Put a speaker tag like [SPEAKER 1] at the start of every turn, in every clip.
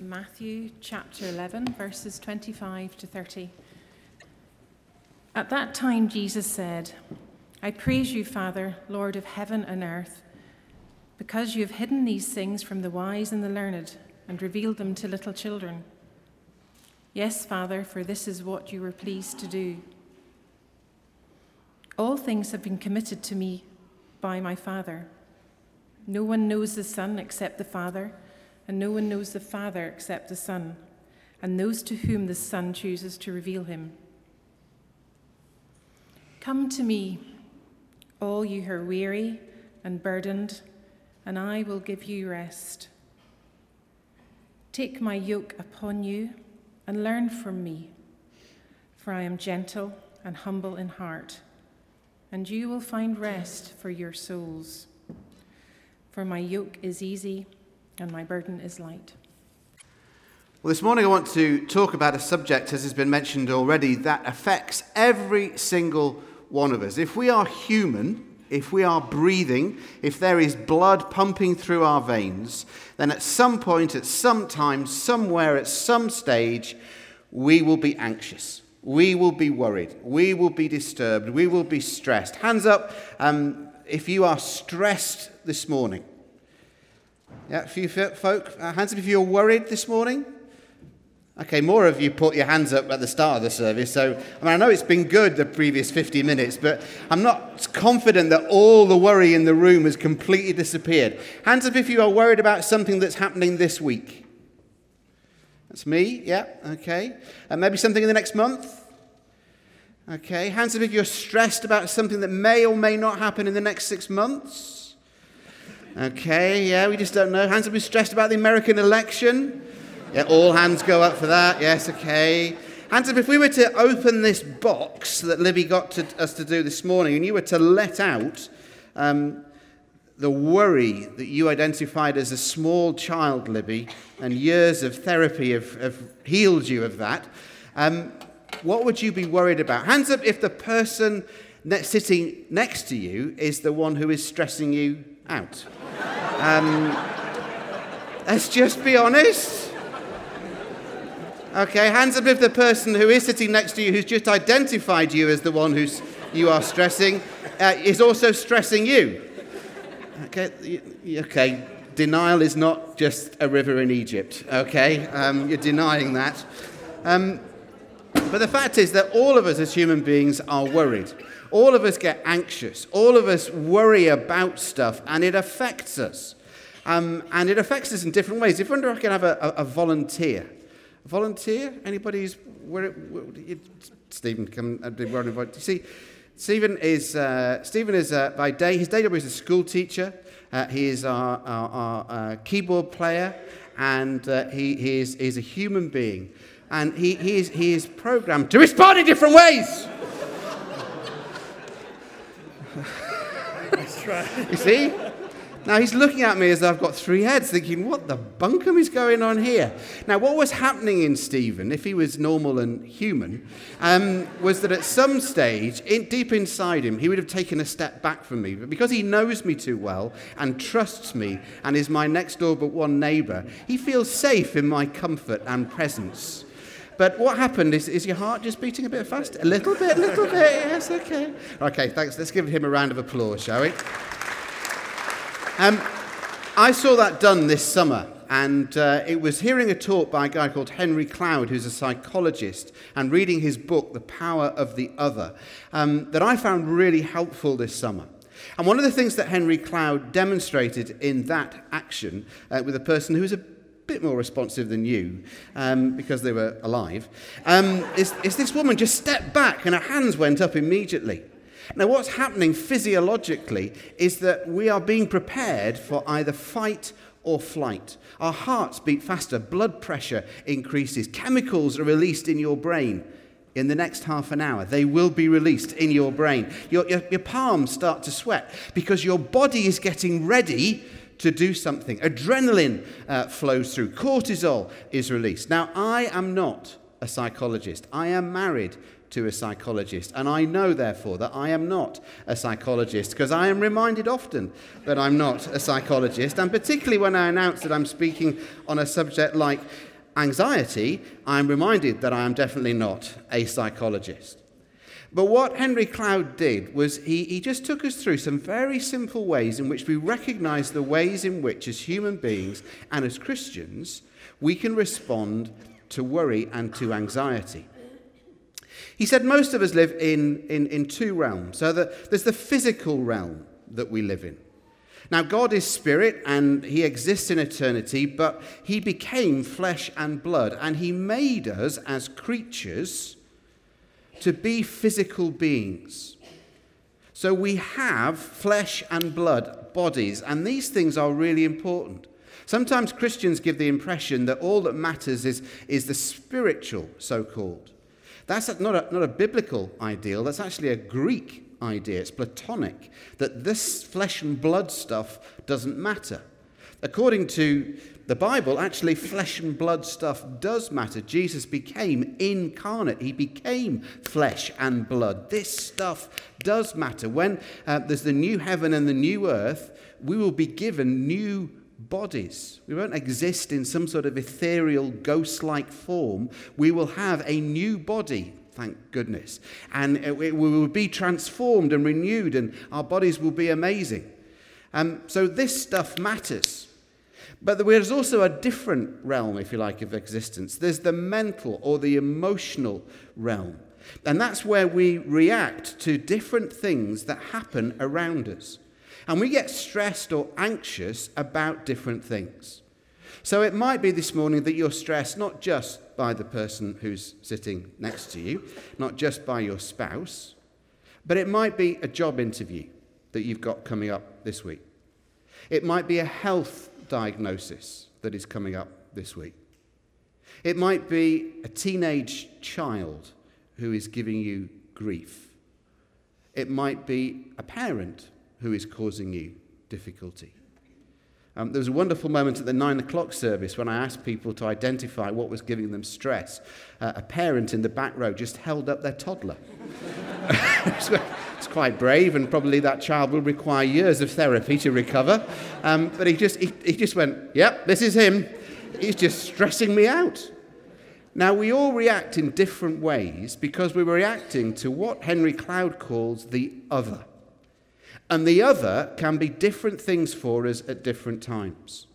[SPEAKER 1] Matthew chapter 11, verses 25 to 30. At that time, Jesus said, I praise you, Father, Lord of heaven and earth, because you have hidden these things from the wise and the learned and revealed them to little children. Yes, Father, for this is what you were pleased to do. All things have been committed to me by my Father. No one knows the Son except the Father, and no one knows the Father except the Son, and those to whom the Son chooses to reveal him. Come to me, all you who are weary and burdened, and I will give you rest. Take my yoke upon you and learn from me, for I am gentle and humble in heart, and you will find rest for your souls. For my yoke is easy and my burden is light.
[SPEAKER 2] Well, this morning I want to talk about a subject, as has been mentioned already, that affects every single one of us. If we are human, if we are breathing, if there is blood pumping through our veins, then at some point, at some time, somewhere, at some stage, we will be anxious. We will be worried. We will be disturbed. We will be stressed. Hands up um, if you are stressed this morning. Yeah, a few folk. Uh, hands up if you're worried this morning. Okay, more of you put your hands up at the start of the service. So, I mean, I know it's been good the previous 50 minutes, but I'm not confident that all the worry in the room has completely disappeared. Hands up if you are worried about something that's happening this week. That's me, yeah, okay. And maybe something in the next month. Okay, hands up if you're stressed about something that may or may not happen in the next six months. Okay, yeah, we just don't know. Hands up you're stressed about the American election. Yeah, all hands go up for that. Yes, okay. Hands up if we were to open this box that Libby got to, us to do this morning and you were to let out um, the worry that you identified as a small child, Libby, and years of therapy have, have healed you of that, um, what would you be worried about? Hands up if the person ne- sitting next to you is the one who is stressing you out. Um, let's just be honest. Okay, hands up if the person who is sitting next to you, who's just identified you as the one who's you are stressing, uh, is also stressing you. Okay, okay. Denial is not just a river in Egypt. Okay, um, you're denying that. Um, but the fact is that all of us as human beings are worried. All of us get anxious. All of us worry about stuff, and it affects us. Um, and it affects us in different ways. If I wonder I can have a, a, a volunteer volunteer? Anybody's where, where, Stephen, come. Uh, we're invited. You see, Stephen is uh, Stephen is uh, by day. His day job is a school teacher. Uh, he is our, our, our uh, keyboard player, and uh, he, he is he's a human being, and he, he is he is programmed to respond in different ways.
[SPEAKER 3] That's right.
[SPEAKER 2] You see. Now he's looking at me as I've got three heads, thinking, what the bunkum is going on here? Now, what was happening in Stephen, if he was normal and human, um, was that at some stage, in, deep inside him, he would have taken a step back from me. But because he knows me too well and trusts me and is my next door but one neighbor, he feels safe in my comfort and presence. But what happened is, is your heart just beating a bit fast? A little bit, a little bit, yes, okay. Okay, thanks. Let's give him a round of applause, shall we? Um, I saw that done this summer, and uh, it was hearing a talk by a guy called Henry Cloud, who's a psychologist, and reading his book, The Power of the Other, um, that I found really helpful this summer. And one of the things that Henry Cloud demonstrated in that action uh, with a person who was a bit more responsive than you um, because they were alive um, is, is this woman just stepped back and her hands went up immediately. Now, what's happening physiologically is that we are being prepared for either fight or flight. Our hearts beat faster, blood pressure increases, chemicals are released in your brain. In the next half an hour, they will be released in your brain. Your, your, your palms start to sweat because your body is getting ready to do something. Adrenaline uh, flows through, cortisol is released. Now, I am not a psychologist, I am married to a psychologist. And I know, therefore, that I am not a psychologist because I am reminded often that I'm not a psychologist. And particularly when I announce that I'm speaking on a subject like anxiety, I'm reminded that I am definitely not a psychologist. But what Henry Cloud did was he, he just took us through some very simple ways in which we recognize the ways in which, as human beings and as Christians, we can respond to worry and to anxiety. He said most of us live in, in, in two realms. So the, there's the physical realm that we live in. Now, God is spirit and he exists in eternity, but he became flesh and blood, and he made us as creatures to be physical beings. So we have flesh and blood bodies, and these things are really important. Sometimes Christians give the impression that all that matters is, is the spiritual, so called. That's not a, not a biblical ideal, that's actually a Greek idea. It's Platonic, that this flesh and blood stuff doesn't matter. According to the Bible, actually, flesh and blood stuff does matter. Jesus became incarnate, he became flesh and blood. This stuff does matter. When uh, there's the new heaven and the new earth, we will be given new bodies. We won't exist in some sort of ethereal, ghost like form. We will have a new body, thank goodness. And we will be transformed and renewed, and our bodies will be amazing. Um, so, this stuff matters. But there's also a different realm, if you like, of existence. There's the mental or the emotional realm. And that's where we react to different things that happen around us. And we get stressed or anxious about different things. So it might be this morning that you're stressed not just by the person who's sitting next to you, not just by your spouse, but it might be a job interview that you've got coming up this week. It might be a health diagnosis that is coming up this week. It might be a teenage child who is giving you grief. It might be a parent who is causing you difficulty. Um, there was a wonderful moment at the nine o'clock service when I asked people to identify what was giving them stress. Uh, a parent in the back row just held up their toddler. it's quite brave, and probably that child will require years of therapy to recover. Um, but he just, he, he just went, Yep, this is him. He's just stressing me out. Now, we all react in different ways because we're reacting to what Henry Cloud calls the other. And the other can be different things for us at different times.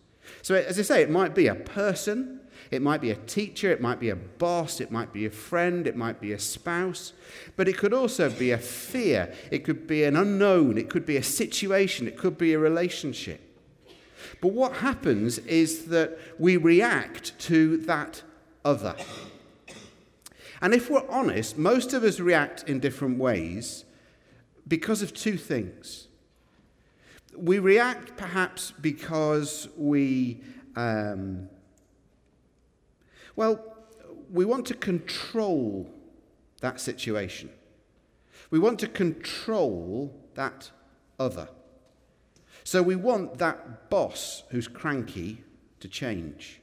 [SPEAKER 2] So, as I say, it might be a person, it might be a teacher, it might be a boss, it might be a friend, it might be a spouse, but it could also be a fear, it could be an unknown, it could be a situation, it could be a relationship. But what happens is that we react to that other. And if we're honest, most of us react in different ways because of two things. We react perhaps because we, um, well, we want to control that situation. We want to control that other. So we want that boss who's cranky to change.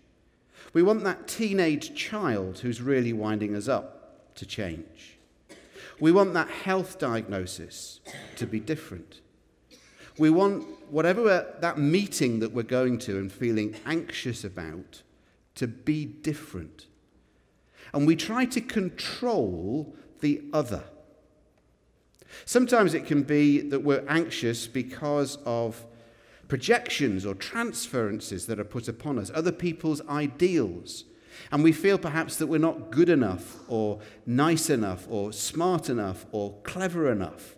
[SPEAKER 2] We want that teenage child who's really winding us up to change. We want that health diagnosis to be different. We want whatever that meeting that we're going to and feeling anxious about to be different. And we try to control the other. Sometimes it can be that we're anxious because of projections or transferences that are put upon us, other people's ideals and we feel perhaps that we're not good enough, or nice enough, or smart enough, or clever enough.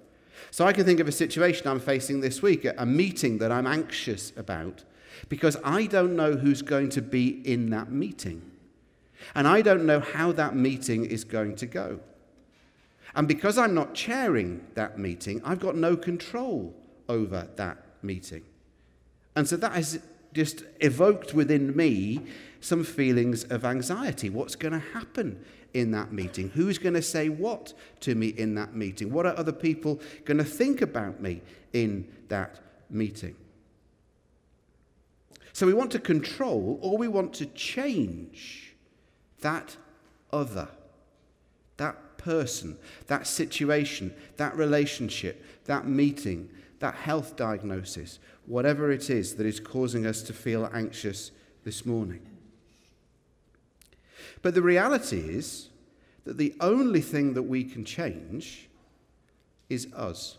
[SPEAKER 2] So I can think of a situation I'm facing this week, a meeting that I'm anxious about, because I don't know who's going to be in that meeting. And I don't know how that meeting is going to go. And because I'm not chairing that meeting, I've got no control over that meeting. And so that has just evoked within me some feelings of anxiety. What's going to happen in that meeting? Who's going to say what to me in that meeting? What are other people going to think about me in that meeting? So we want to control or we want to change that other, that person, that situation, that relationship, that meeting, that health diagnosis, whatever it is that is causing us to feel anxious this morning. But the reality is that the only thing that we can change is us.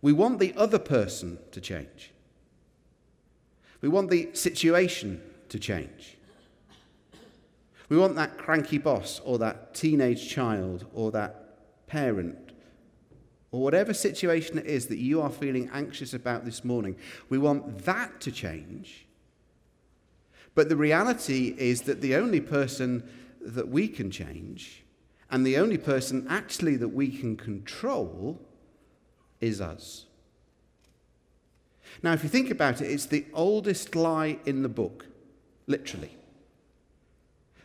[SPEAKER 2] We want the other person to change. We want the situation to change. We want that cranky boss or that teenage child or that parent or whatever situation it is that you are feeling anxious about this morning. We want that to change. But the reality is that the only person that we can change and the only person actually that we can control is us. Now, if you think about it, it's the oldest lie in the book, literally.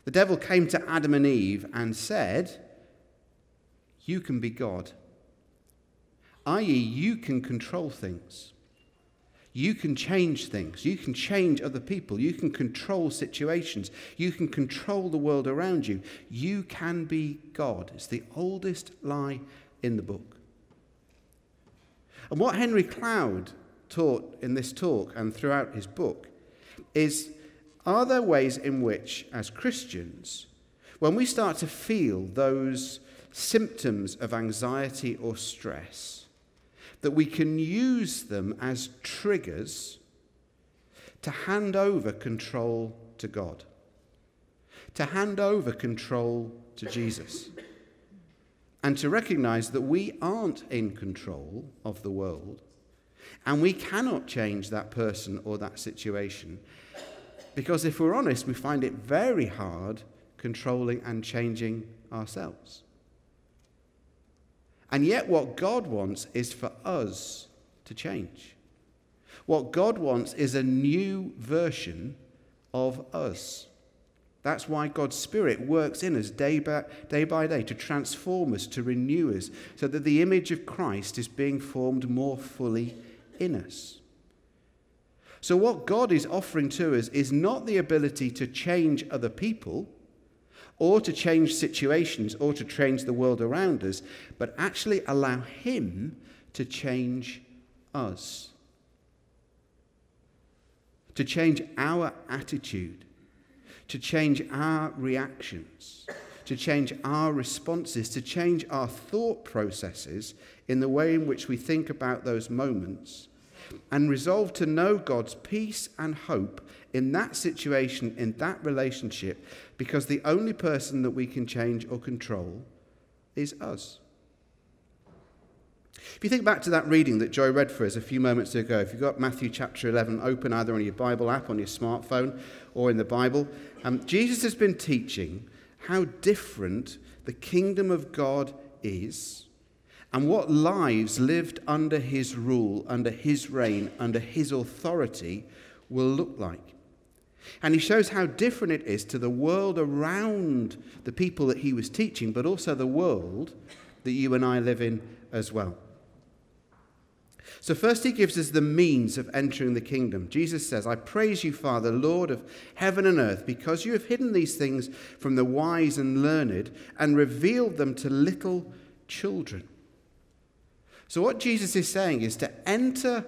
[SPEAKER 2] The devil came to Adam and Eve and said, You can be God, i.e., you can control things. You can change things. You can change other people. You can control situations. You can control the world around you. You can be God. It's the oldest lie in the book. And what Henry Cloud taught in this talk and throughout his book is are there ways in which, as Christians, when we start to feel those symptoms of anxiety or stress, that we can use them as triggers to hand over control to God, to hand over control to Jesus, and to recognize that we aren't in control of the world and we cannot change that person or that situation. Because if we're honest, we find it very hard controlling and changing ourselves. And yet, what God wants is for us to change. What God wants is a new version of us. That's why God's Spirit works in us day by, day by day to transform us, to renew us, so that the image of Christ is being formed more fully in us. So, what God is offering to us is not the ability to change other people or to change situations or to change the world around us, but actually allow Him to change us. To change our attitude, to change our reactions, to change our responses, to change our thought processes in the way in which we think about those moments and resolve to know God's peace and hope in that situation, in that relationship, because the only person that we can change or control is us. If you think back to that reading that Joy read for us a few moments ago, if you've got Matthew chapter 11 open either on your Bible app, on your smartphone, or in the Bible, um, Jesus has been teaching how different the kingdom of God is and what lives lived under his rule, under his reign, under his authority will look like. And he shows how different it is to the world around the people that he was teaching, but also the world that you and I live in as well. So, first, he gives us the means of entering the kingdom. Jesus says, I praise you, Father, Lord of heaven and earth, because you have hidden these things from the wise and learned and revealed them to little children. So, what Jesus is saying is to enter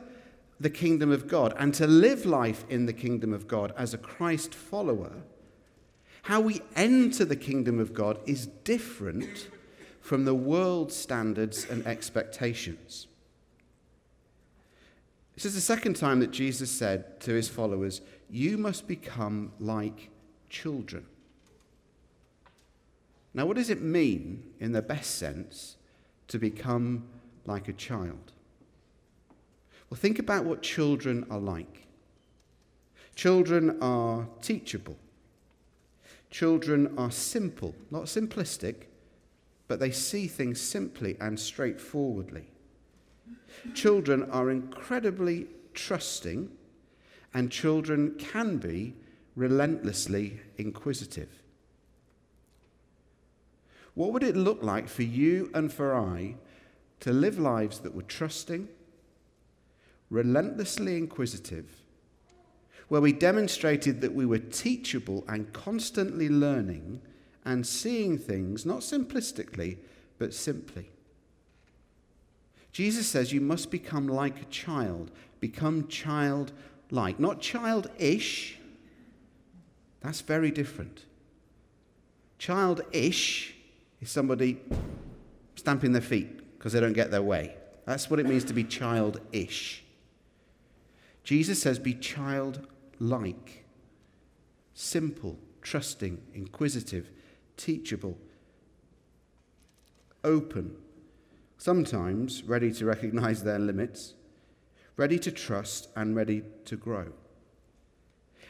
[SPEAKER 2] the kingdom of God and to live life in the kingdom of God as a Christ follower, how we enter the kingdom of God is different from the world's standards and expectations. This is the second time that Jesus said to his followers, You must become like children. Now, what does it mean, in the best sense, to become like a child. Well, think about what children are like. Children are teachable. Children are simple, not simplistic, but they see things simply and straightforwardly. Children are incredibly trusting, and children can be relentlessly inquisitive. What would it look like for you and for I to live lives that were trusting, relentlessly inquisitive, where we demonstrated that we were teachable and constantly learning and seeing things not simplistically, but simply. Jesus says you must become like a child, become childlike, not childish. That's very different. Childish is somebody stamping their feet because they don't get their way. That's what it means to be childish. Jesus says, be childlike, simple, trusting, inquisitive, teachable, open, sometimes ready to recognize their limits, ready to trust, and ready to grow.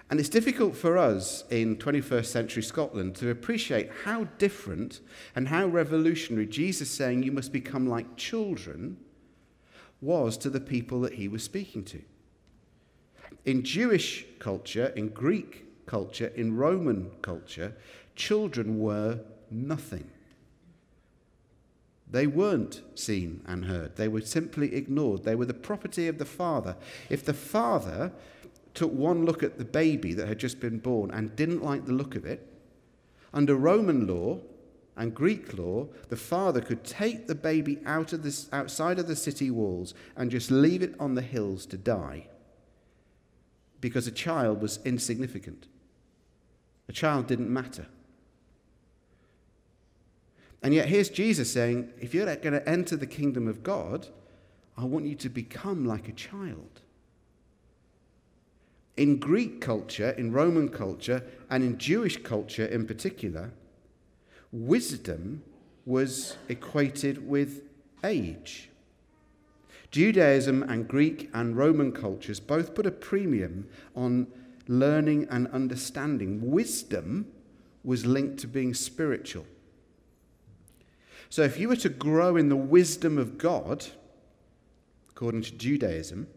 [SPEAKER 2] And it's difficult for us in 21st century Scotland to appreciate how different and how revolutionary Jesus saying you must become like children was to the people that he was speaking to. In Jewish culture, in Greek culture, in Roman culture, children were nothing. They weren't seen and heard. They were simply ignored. They were the property of the father. If the father took one look at the baby that had just been born and didn't like the look of it, under Roman law and Greek law, the father could take the baby out of the, outside of the city walls and just leave it on the hills to die because a child was insignificant. A child didn't matter. And yet, here's Jesus saying, if you're going to enter the kingdom of God, I want you to become like a child. In Greek culture, in Roman culture, and in Jewish culture in particular, wisdom was equated with age. Judaism and Greek and Roman cultures both put a premium on learning and understanding. Wisdom was linked to being spiritual. So if you were to grow in the wisdom of God, according to Judaism,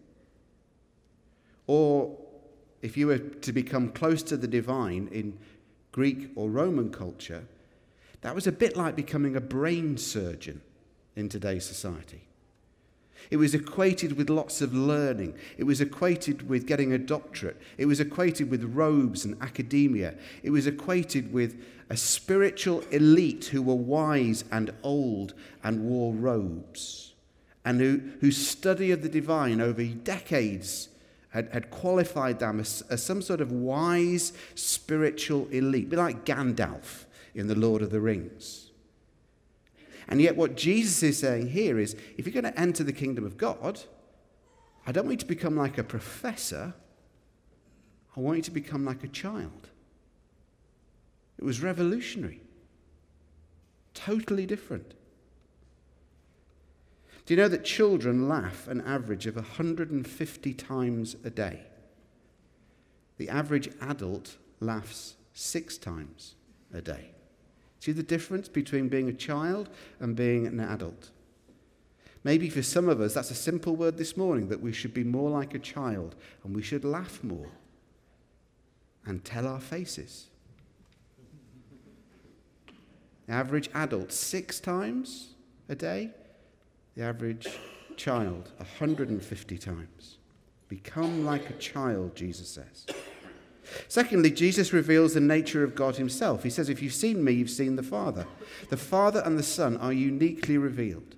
[SPEAKER 2] or if you were to become close to the divine in Greek or Roman culture, that was a bit like becoming a brain surgeon in today's society. It was equated with lots of learning. It was equated with getting a doctorate. It was equated with robes and academia. It was equated with a spiritual elite who were wise and old and wore robes, and who, whose study of the divine over decades had, had qualified them as, as some sort of wise spiritual elite, be like Gandalf in The Lord of the Rings. And yet, what Jesus is saying here is if you're going to enter the kingdom of God, I don't want you to become like a professor, I want you to become like a child. It was revolutionary, totally different. Do you know that children laugh an average of 150 times a day? The average adult laughs six times a day. See the difference between being a child and being an adult? Maybe for some of us, that's a simple word this morning that we should be more like a child and we should laugh more and tell our faces. The average adult, six times a day. The average child, 150 times. Become like a child, Jesus says. Secondly, Jesus reveals the nature of God himself. He says, If you've seen me, you've seen the Father. The Father and the Son are uniquely revealed.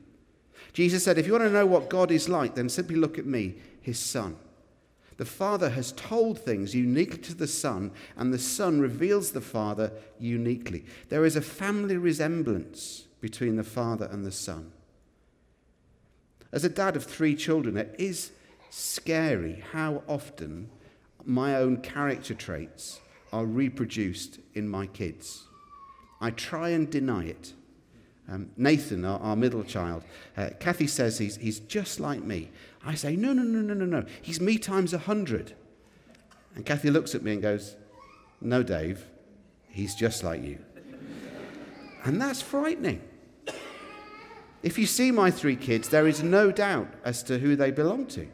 [SPEAKER 2] Jesus said, If you want to know what God is like, then simply look at me, his Son. The Father has told things uniquely to the Son, and the Son reveals the Father uniquely. There is a family resemblance between the Father and the Son. As a dad of three children, it is scary how often my own character traits are reproduced in my kids. I try and deny it. Um, Nathan, our, our, middle child, uh, Kathy says he's, he's just like me. I say, no, no, no, no, no, no. He's me times a hundred. And Kathy looks at me and goes, no, Dave, he's just like you. and that's frightening. If you see my three kids, there is no doubt as to who they belong to.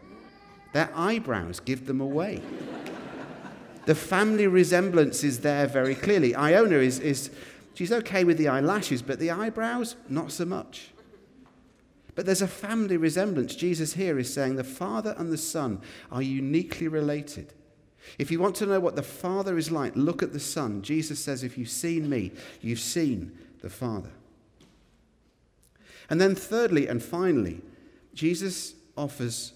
[SPEAKER 2] Their eyebrows give them away. The family resemblance is there very clearly. Iona is, is, she's okay with the eyelashes, but the eyebrows, not so much. But there's a family resemblance. Jesus here is saying the Father and the Son are uniquely related. If you want to know what the Father is like, look at the Son. Jesus says, If you've seen me, you've seen the Father. And then, thirdly and finally, Jesus offers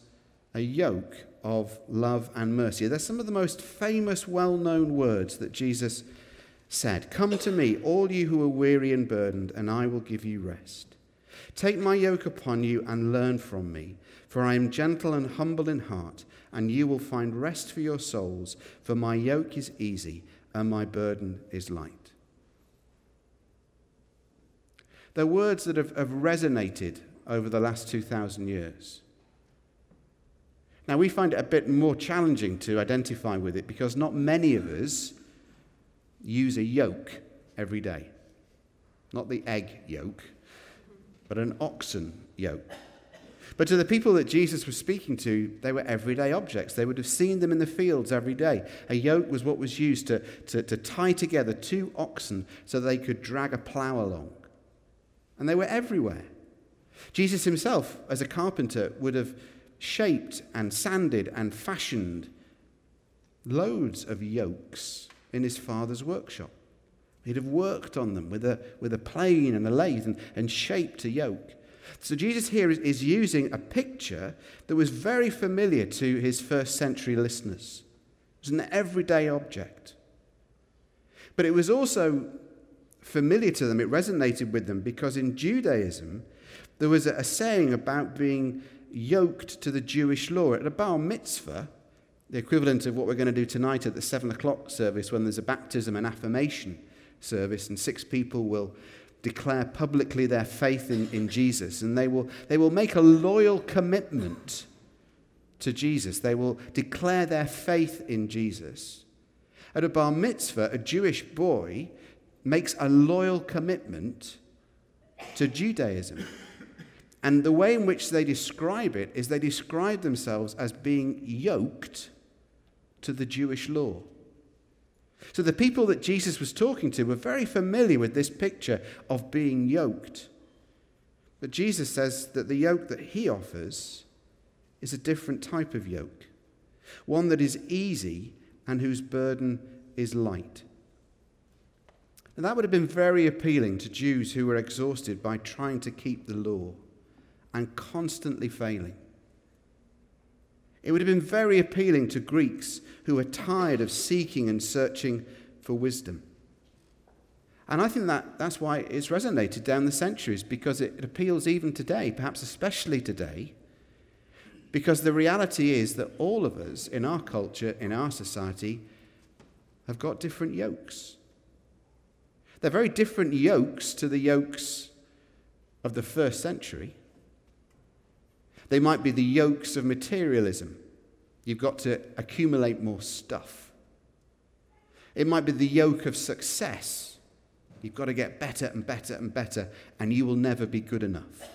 [SPEAKER 2] a yoke of love and mercy. They're some of the most famous, well known words that Jesus said Come to me, all you who are weary and burdened, and I will give you rest. Take my yoke upon you and learn from me, for I am gentle and humble in heart, and you will find rest for your souls, for my yoke is easy and my burden is light. They're words that have, have resonated over the last 2,000 years. Now, we find it a bit more challenging to identify with it because not many of us use a yoke every day. Not the egg yolk, but an oxen yoke. But to the people that Jesus was speaking to, they were everyday objects. They would have seen them in the fields every day. A yoke was what was used to, to, to tie together two oxen so they could drag a plough along. And they were everywhere. Jesus himself, as a carpenter, would have shaped and sanded and fashioned loads of yokes in his father's workshop. He'd have worked on them with a, with a plane and a lathe and, and shaped a yoke. So Jesus here is, is using a picture that was very familiar to his first century listeners. It was an everyday object. But it was also familiar to them, it resonated with them because in Judaism, there was a, a saying about being yoked to the Jewish law. At a bar mitzvah, the equivalent of what we're going to do tonight at the seven o'clock service when there's a baptism and affirmation service, and six people will declare publicly their faith in, in Jesus, and they will, they will make a loyal commitment to Jesus. They will declare their faith in Jesus. At a bar mitzvah, a Jewish boy makes a loyal commitment to Judaism. And the way in which they describe it is they describe themselves as being yoked to the Jewish law. So the people that Jesus was talking to were very familiar with this picture of being yoked. But Jesus says that the yoke that he offers is a different type of yoke, one that is easy and whose burden is light. And that would have been very appealing to Jews who were exhausted by trying to keep the law and constantly failing. It would have been very appealing to Greeks who were tired of seeking and searching for wisdom. And I think that that's why it's resonated down the centuries, because it appeals even today, perhaps especially today, because the reality is that all of us in our culture, in our society, have got different yokes. They're very different yokes to the yokes of the first century. They might be the yokes of materialism. You've got to accumulate more stuff. It might be the yoke of success. You've got to get better and better and better, and you will never be good enough.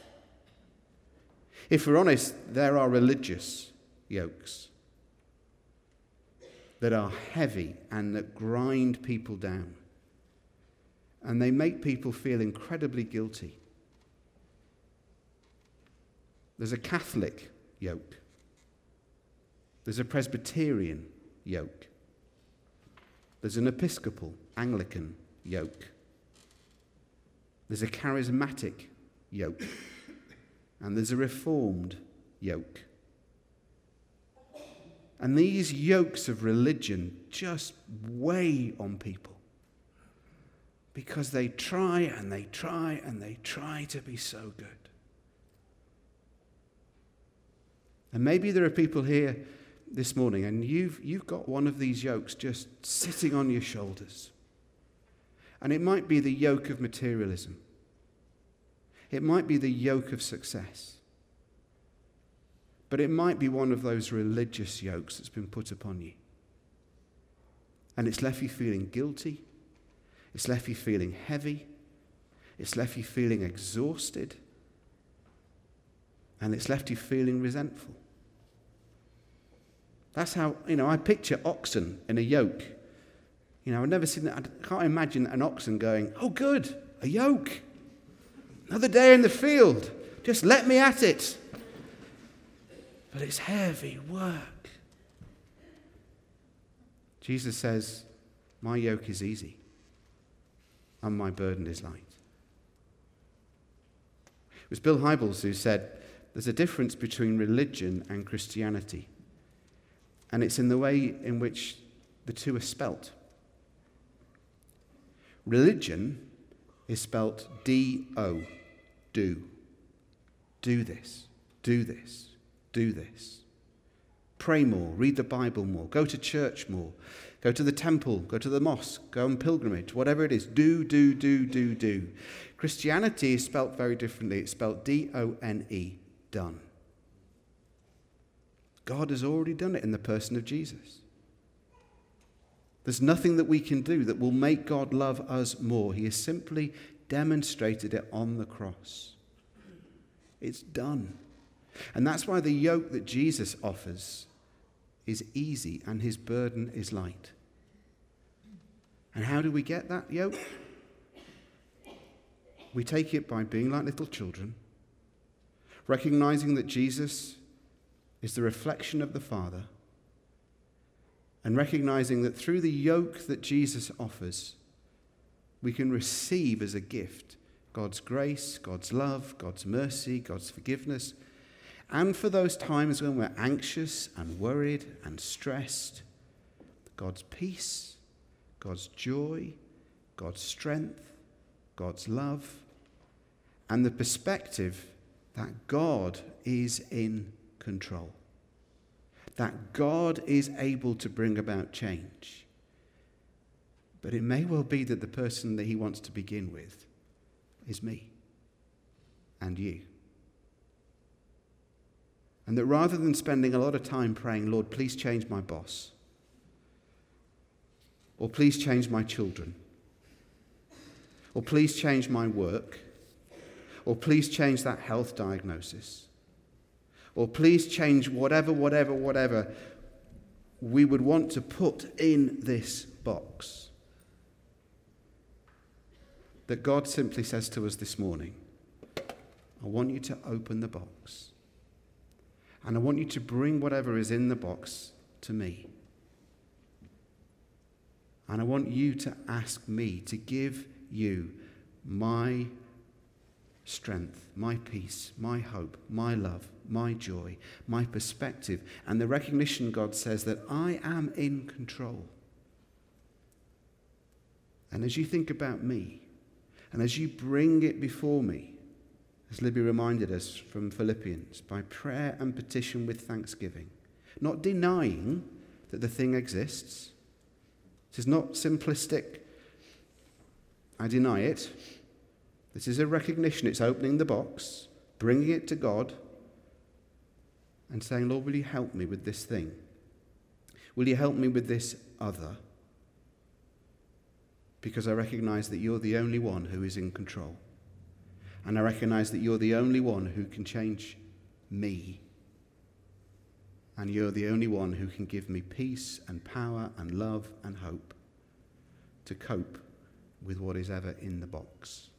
[SPEAKER 2] If we're honest, there are religious yokes that are heavy and that grind people down. And they make people feel incredibly guilty. There's a Catholic yoke. There's a Presbyterian yoke. There's an Episcopal, Anglican yoke. There's a charismatic yoke. And there's a reformed yoke. And these yokes of religion just weigh on people because they try and they try and they try to be so good. And maybe there are people here this morning and you've, you've got one of these yokes just sitting on your shoulders. And it might be the yoke of materialism, it might be the yoke of success. But it might be one of those religious yokes that's been put upon you. And it's left you feeling guilty. It's left you feeling heavy. It's left you feeling exhausted. And it's left you feeling resentful. That's how, you know, I picture oxen in a yoke. You know, I've never seen that. I can't imagine an oxen going, oh, good, a yoke. Another day in the field. Just let me at it. But it's heavy work. Jesus says, My yoke is easy and my burden is light. It was Bill Hybels who said, There's a difference between religion and Christianity, and it's in the way in which the two are spelt. Religion is spelt D O, do. Do this, do this, do this. Pray more, read the Bible more, go to church more, go to the temple, go to the mosque, go on pilgrimage, whatever it is. Do, do, do, do, do. Christianity is spelt very differently. It's spelt D O N E, done. God has already done it in the person of Jesus. There's nothing that we can do that will make God love us more. He has simply demonstrated it on the cross. It's done. And that's why the yoke that Jesus offers is easy and his burden is light. And how do we get that yoke? We take it by being like little children, recognizing that Jesus is the reflection of the Father and recognizing that through the yoke that Jesus offers, we can receive as a gift God's grace, God's love, God's mercy, God's forgiveness. And for those times when we're anxious and worried and stressed, God's peace, God's joy, God's strength, God's love, and the perspective that God is in control that God is able to bring about change. But it may well be that the person that he wants to begin with is me and you. And that rather than spending a lot of time praying, Lord, please change my boss, or please change my children, or please change my work, or please change that health diagnosis, or please change whatever, whatever, whatever we would want to put in this box. That God simply says to us this morning, I want you to open the box. And I want you to bring whatever is in the box to me. And I want you to ask me to give you my strength, my peace, my hope, my love, my joy, my perspective, and the recognition, God says, that I am in control. And as you think about me, and as you bring it before me, as Libby reminded us from Philippians, by prayer and petition with thanksgiving, not denying that the thing exists. It is not simplistic, I deny it, this is a recognition. It's opening the box, bringing it to God, and saying, Lord, will you help me with this thing? Will you help me with this other? Because I recognize that you're the only one who is in control. And I recognize that you're the only one who can change me. And you're the only one who can give me peace and power and love and hope to cope with what is ever in the box.